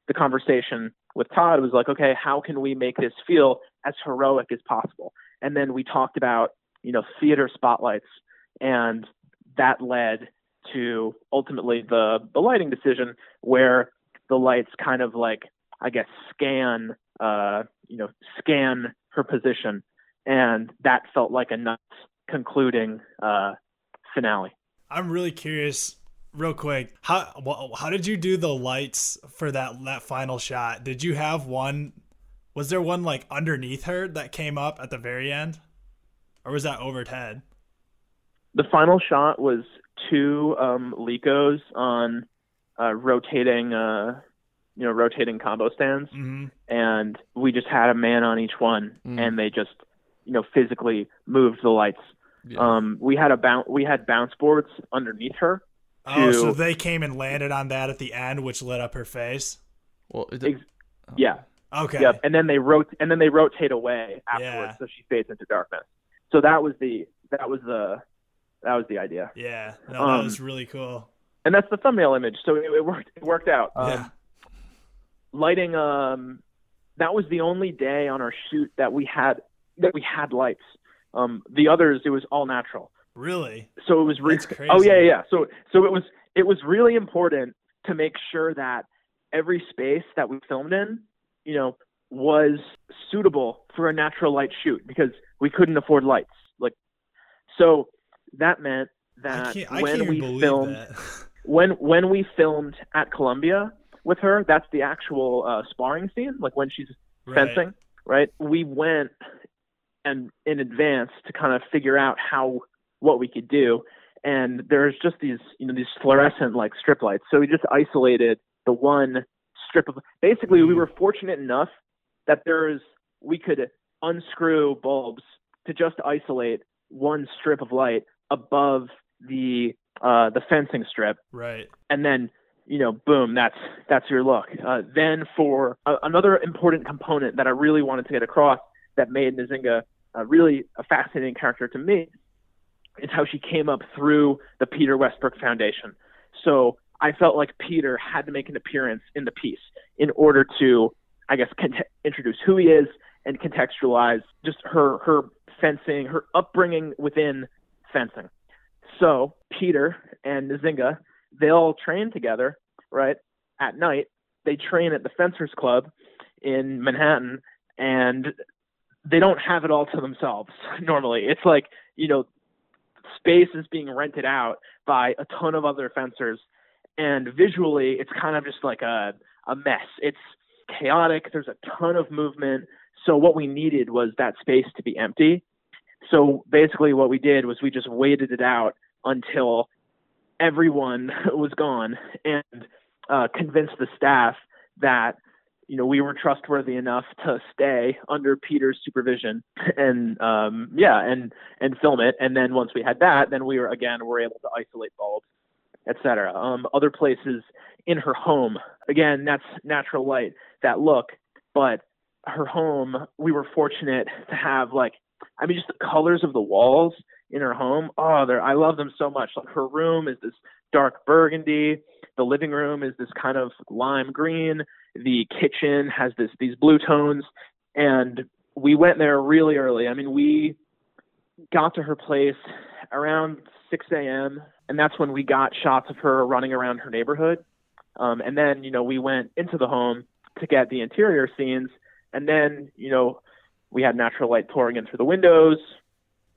the conversation with Todd was like, okay, how can we make this feel as heroic as possible? And then we talked about, you know, theater spotlights, and that led to ultimately the the lighting decision where the lights kind of like, I guess, scan, uh, you know, scan her position, and that felt like a nice concluding uh, finale. I'm really curious real quick how how did you do the lights for that that final shot did you have one was there one like underneath her that came up at the very end or was that overhead the final shot was two um Lekos on uh, rotating uh you know rotating combo stands mm-hmm. and we just had a man on each one mm. and they just you know physically moved the lights yeah. um we had a bounce we had bounce boards underneath her Oh, so they came and landed on that at the end, which lit up her face. Well, it, ex- oh. yeah. Okay. Yep. And then they wrote, and then they rotate away afterwards, yeah. so she fades into darkness. So that was the that was the that was the idea. Yeah, no, um, that was really cool. And that's the thumbnail image. So it, it worked. It worked out. Um, yeah. Lighting. Um, that was the only day on our shoot that we had that we had lights. Um, the others, it was all natural. Really? So it was re- Oh yeah, yeah. So so it was it was really important to make sure that every space that we filmed in, you know, was suitable for a natural light shoot because we couldn't afford lights. Like so that meant that when we filmed when when we filmed at Columbia with her, that's the actual uh, sparring scene, like when she's right. fencing, right? We went and in advance to kind of figure out how what we could do. And there's just these, you know, these fluorescent like strip lights. So we just isolated the one strip of. Basically, we were fortunate enough that there's we could unscrew bulbs to just isolate one strip of light above the uh, the fencing strip. Right. And then you know, boom, that's that's your look. Uh, then for uh, another important component that I really wanted to get across that made Nzingha uh, really a fascinating character to me is how she came up through the Peter Westbrook Foundation. So I felt like Peter had to make an appearance in the piece in order to, I guess, introduce who he is and contextualize just her her fencing, her upbringing within fencing. So Peter and Nzingha, they all train together, right? At night, they train at the Fencers Club in Manhattan, and they don't have it all to themselves normally. It's like, you know, space is being rented out by a ton of other fencers, and visually, it's kind of just like a, a mess. It's chaotic, there's a ton of movement. So, what we needed was that space to be empty. So, basically, what we did was we just waited it out until everyone was gone and uh, convinced the staff that you know we were trustworthy enough to stay under Peter's supervision and um, yeah and and film it and then once we had that then we were again were able to isolate bulbs etc. Um, other places in her home again that's natural light that look but her home we were fortunate to have like I mean just the colors of the walls in her home. Oh, they I love them so much. Like her room is this dark burgundy. The living room is this kind of lime green. The kitchen has this these blue tones. And we went there really early. I mean, we got to her place around 6 a.m. and that's when we got shots of her running around her neighborhood. Um, and then, you know, we went into the home to get the interior scenes. And then, you know, we had natural light pouring in through the windows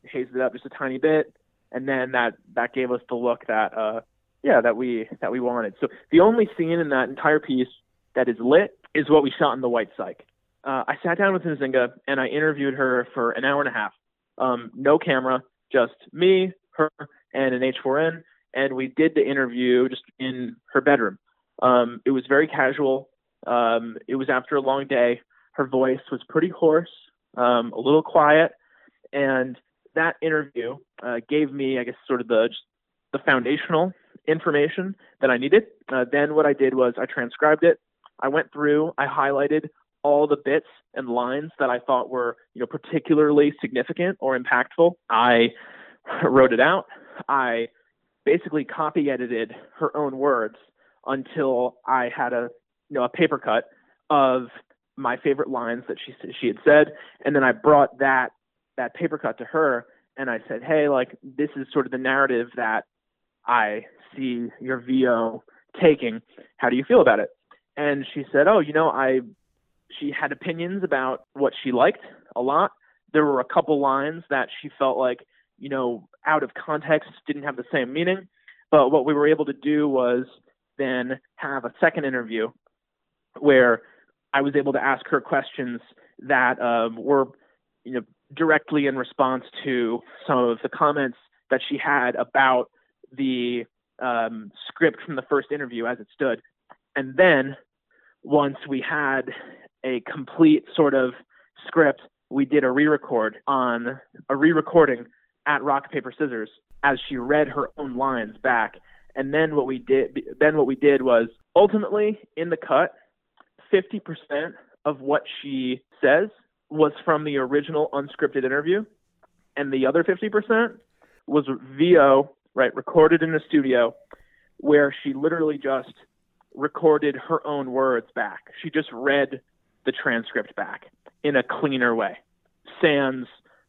hazed it up just a tiny bit, and then that that gave us the look that uh yeah that we that we wanted. So the only scene in that entire piece that is lit is what we shot in the White Cyc. Uh, I sat down with Nzingha and I interviewed her for an hour and a half. Um, no camera, just me, her, and an H4n, and we did the interview just in her bedroom. Um, it was very casual. Um, it was after a long day. Her voice was pretty hoarse, um, a little quiet, and that interview uh, gave me, I guess, sort of the the foundational information that I needed. Uh, then what I did was I transcribed it. I went through, I highlighted all the bits and lines that I thought were, you know, particularly significant or impactful. I wrote it out. I basically copy edited her own words until I had a, you know, a paper cut of my favorite lines that she she had said, and then I brought that that paper cut to her and I said, Hey, like this is sort of the narrative that I see your VO taking. How do you feel about it? And she said, Oh, you know, I she had opinions about what she liked a lot. There were a couple lines that she felt like, you know, out of context didn't have the same meaning. But what we were able to do was then have a second interview where I was able to ask her questions that um, were, you know, directly in response to some of the comments that she had about the um, script from the first interview as it stood. And then once we had a complete sort of script, we did a re-record on a re-recording at rock paper scissors as she read her own lines back. And then what we did then what we did was ultimately in the cut 50% of what she says was from the original unscripted interview, and the other 50% was VO, right, recorded in the studio, where she literally just recorded her own words back. She just read the transcript back in a cleaner way. Sans,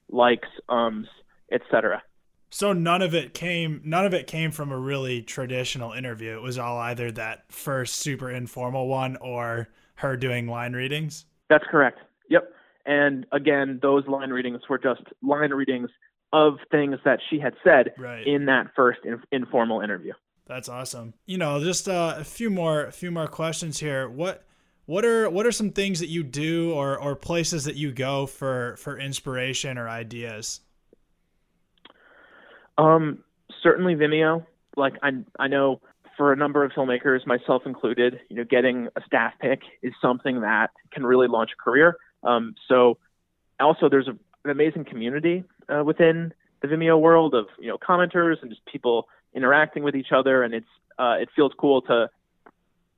likes, ums, etc. So none of it came none of it came from a really traditional interview. It was all either that first super informal one or her doing line readings. That's correct. Yep. And again, those line readings were just line readings of things that she had said right. in that first in- informal interview. That's awesome. You know, just uh, a few more a few more questions here. What what are what are some things that you do or or places that you go for for inspiration or ideas? Um, certainly Vimeo. Like I I know for a number of filmmakers, myself included, you know, getting a staff pick is something that can really launch a career. Um, so also there's a, an amazing community uh, within the Vimeo world of you know commenters and just people interacting with each other, and it's uh, it feels cool to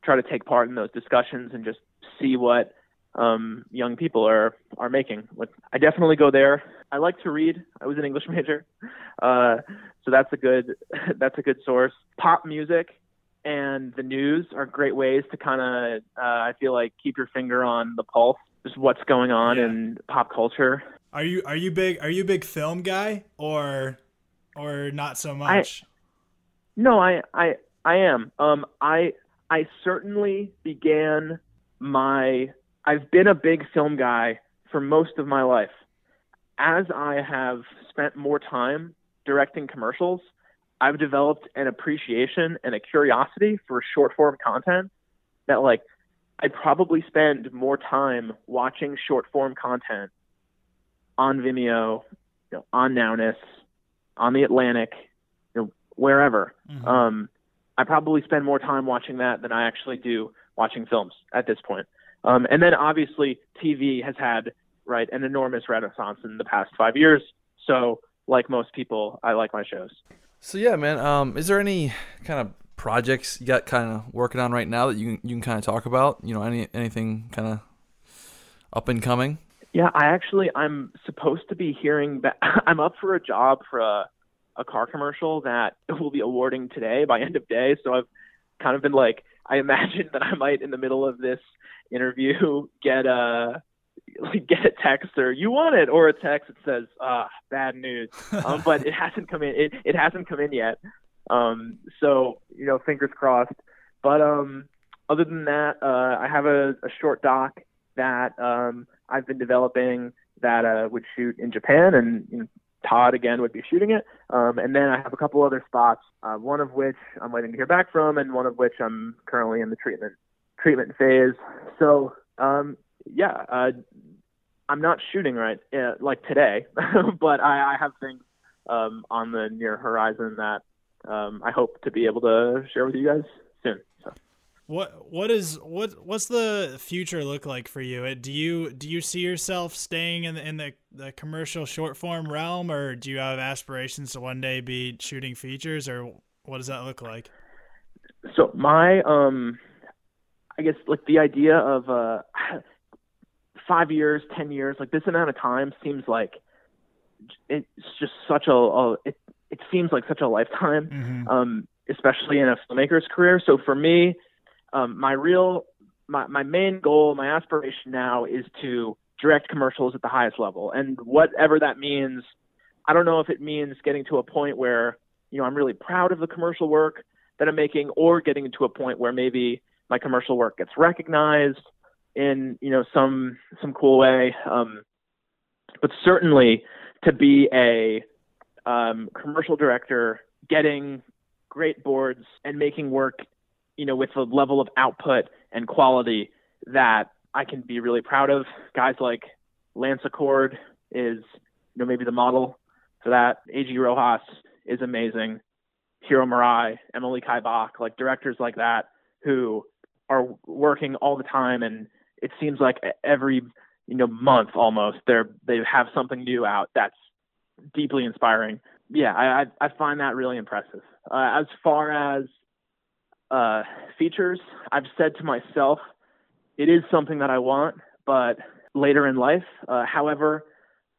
try to take part in those discussions and just see what um, young people are are making. I definitely go there. I like to read. I was an English major, uh, so that's a good that's a good source. Pop music and the news are great ways to kind of uh, I feel like keep your finger on the pulse just what's going on Yeah. in pop culture. Are you are you big are you a big film guy or or not so much? No, I I I am. Um, I I certainly began my. I've been a big film guy for most of my life. As I have spent more time directing commercials, I've developed an appreciation and a curiosity for short form content that like I probably spend more time watching short form content on Vimeo, you know, on Nowness, on the Atlantic, you know, wherever. Mhm. Um, I probably spend more time watching that than I actually do watching films at this point. Um, and then obviously TV has had right an enormous renaissance in the past five years. So like most people, I like my shows. So yeah, man. Um, is there any kind of projects you got kind of working on right now that you can, you can kind of talk about? You know, any anything kind of up and coming? Yeah, I actually I'm supposed to be hearing that I'm up for a job for a a car commercial that will be awarding today by end of day. So I've kind of been like I imagine that I might in the middle of this interview get a get a text or you want it or a text that says ah bad news. Um, but it hasn't come in. It it hasn't come in yet. Um, so you know fingers crossed. But um, other than that, uh, I have a, a short doc that um, I've been developing that uh, would shoot in Japan, and you know, Todd again would be shooting it. Um, and then I have a couple other spots, uh, one of which I'm waiting to hear back from, and one of which I'm currently in the treatment treatment phase. So um, yeah, uh, I'm not shooting right uh, like today, but I, I have things um, on the near horizon that um, I hope to be able to share with you guys soon. So. What what is what what's the future look like for you? Uh, Do you do you see yourself staying in the in the, the commercial short form realm, or do you have aspirations to one day be shooting features, or what does that look like? so my um i guess like the idea of uh five years ten years like this amount of time seems like it's just such a, a it, it seems like such a lifetime Mm-hmm. um especially in a filmmaker's career so for me um my real my, my main goal my aspiration now is to direct commercials at the highest level and whatever that means i don't know if it means getting to a point where you know i'm really proud of the commercial work that I'm making, or getting to a point where maybe my commercial work gets recognized in you know some some cool way. Um, but certainly to be a um, commercial director, getting great boards and making work, you know, with a level of output and quality that I can be really proud of. Guys like Lance Acord is, you know, maybe the model for that. A.G. Rojas is amazing. Hiro Murai, Emily Kai Bock, like directors like that who are working all the time and it seems like every you know month almost they're they have something new out that's deeply inspiring. Yeah, I I, I find that really impressive. Uh, as far as uh, features, I've said to myself, it is something that I want, but later in life. Uh, however,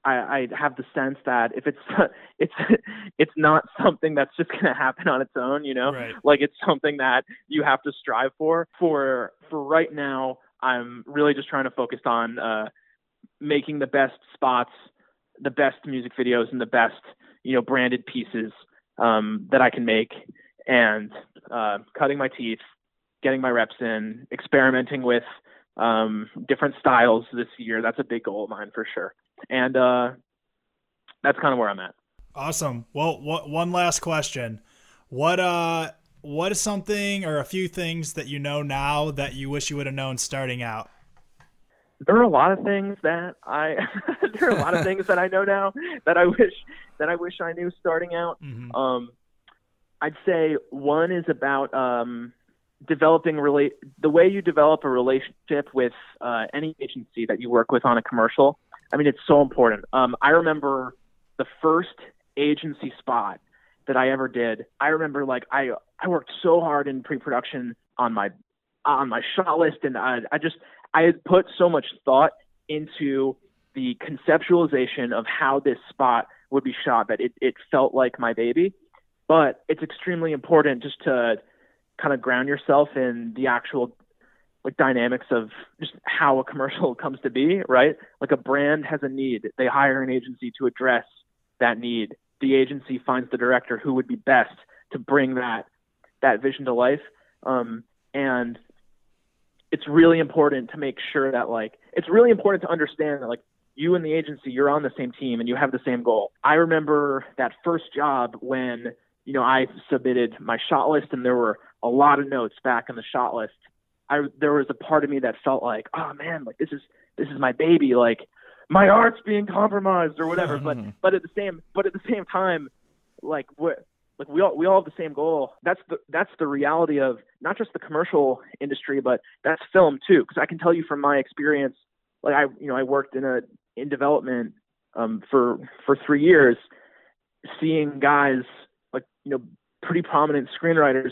I, I have the sense that if it's it's it's not something that's just going to happen on its own, you know, Right. like it's something that you have to strive for. For for right now, I'm really just trying to focus on uh, making the best spots, the best music videos, and the best you know branded pieces um, that I can make, and uh, cutting my teeth, getting my reps in, experimenting with um, different styles this year. That's a big goal of mine for sure. And uh, that's kind of where I'm at. Awesome. Well, what, one last question. What uh what is something or a few things that you know now that you wish you would have known starting out? There are a lot of things that I there are a lot of things that I know now that I wish that I wish I knew starting out. Mhm. Um, I'd say one is about um, developing relate the way you develop a relationship with uh, any agency that you work with on a commercial. I mean, it's so important. Um, I remember the first agency spot that I ever did. I remember like I I worked so hard in pre-production on my on my shot list, and I, I just I had put so much thought into the conceptualization of how this spot would be shot that it, it felt like my baby. But it's extremely important just to kind of ground yourself in the actual like dynamics of just how a commercial comes to be, right? Like a brand has a need, they hire an agency to address that need. The agency finds the director who would be best to bring that that vision to life. Um, and it's really important to make sure that like it's really important to understand that like you and the agency you're on the same team and you have the same goal. I remember that first job when you know I submitted my shot list and there were a lot of notes back in the shot list. I there was a part of me that felt like, oh man, like this is this is my baby, like my art's being compromised or whatever. but but at the same but at the same time, like what like we all we all have the same goal. That's the that's the reality of not just the commercial industry, but that's film too. Because I can tell you from my experience, like I you know I worked in a in development um, for for three years, seeing guys like you know pretty prominent screenwriters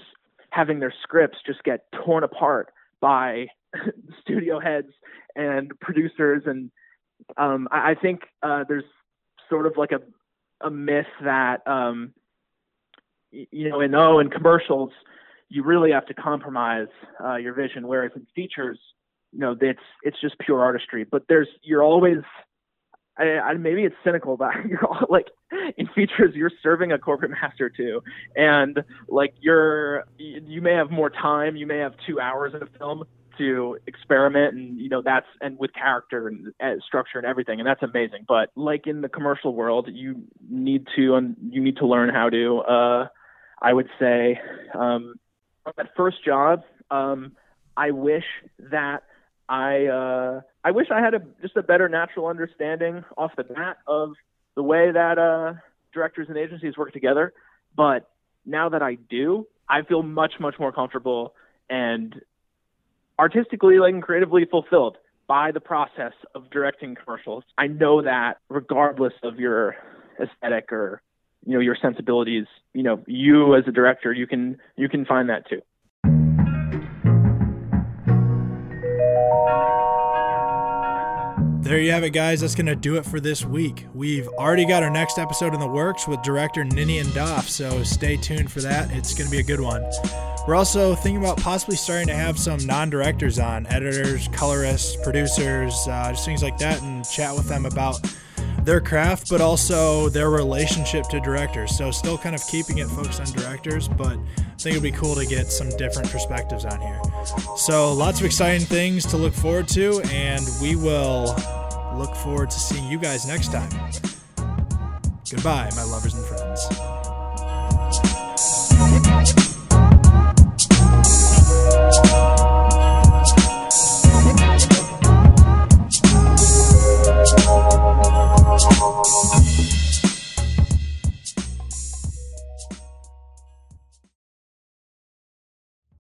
having their scripts just get torn apart by studio heads and producers, and um, I, I think uh, there's sort of like a a myth that um, you know in oh in commercials you really have to compromise uh, your vision, whereas in features you know it's it's just pure artistry. But there's you're always I, I, maybe it's cynical, but you're all, like in features you're serving a corporate master too, and like you're you may have more time, you may have two hours in a film to experiment, and you know that's and with character and, structure and everything, and that's amazing. But like in the commercial world, you need to and you need to learn how to. Uh, I would say um, that first job, um, I wish that I uh, I wish I had a just a better natural understanding off the bat of the way that uh, directors and agencies work together. But now that I do, I feel much much more comfortable and artistically like and creatively fulfilled by the process of directing commercials. I know that regardless of your aesthetic or you know your sensibilities, you know you as a director, you can you can find that too. There you have it, guys. That's going to do it for this week. We've already got our next episode in the works with director Ninian Doff, so stay tuned for that. It's going to be a good one. We're also thinking about possibly starting to have some non directors on editors, colorists, producers, uh, just things like that, and chat with them about their craft, but also their relationship to directors. So, still kind of keeping it focused on directors, but I think it'd be cool to get some different perspectives on here. So, lots of exciting things to look forward to, and we will look forward to seeing you guys next time. Goodbye, my lovers and friends.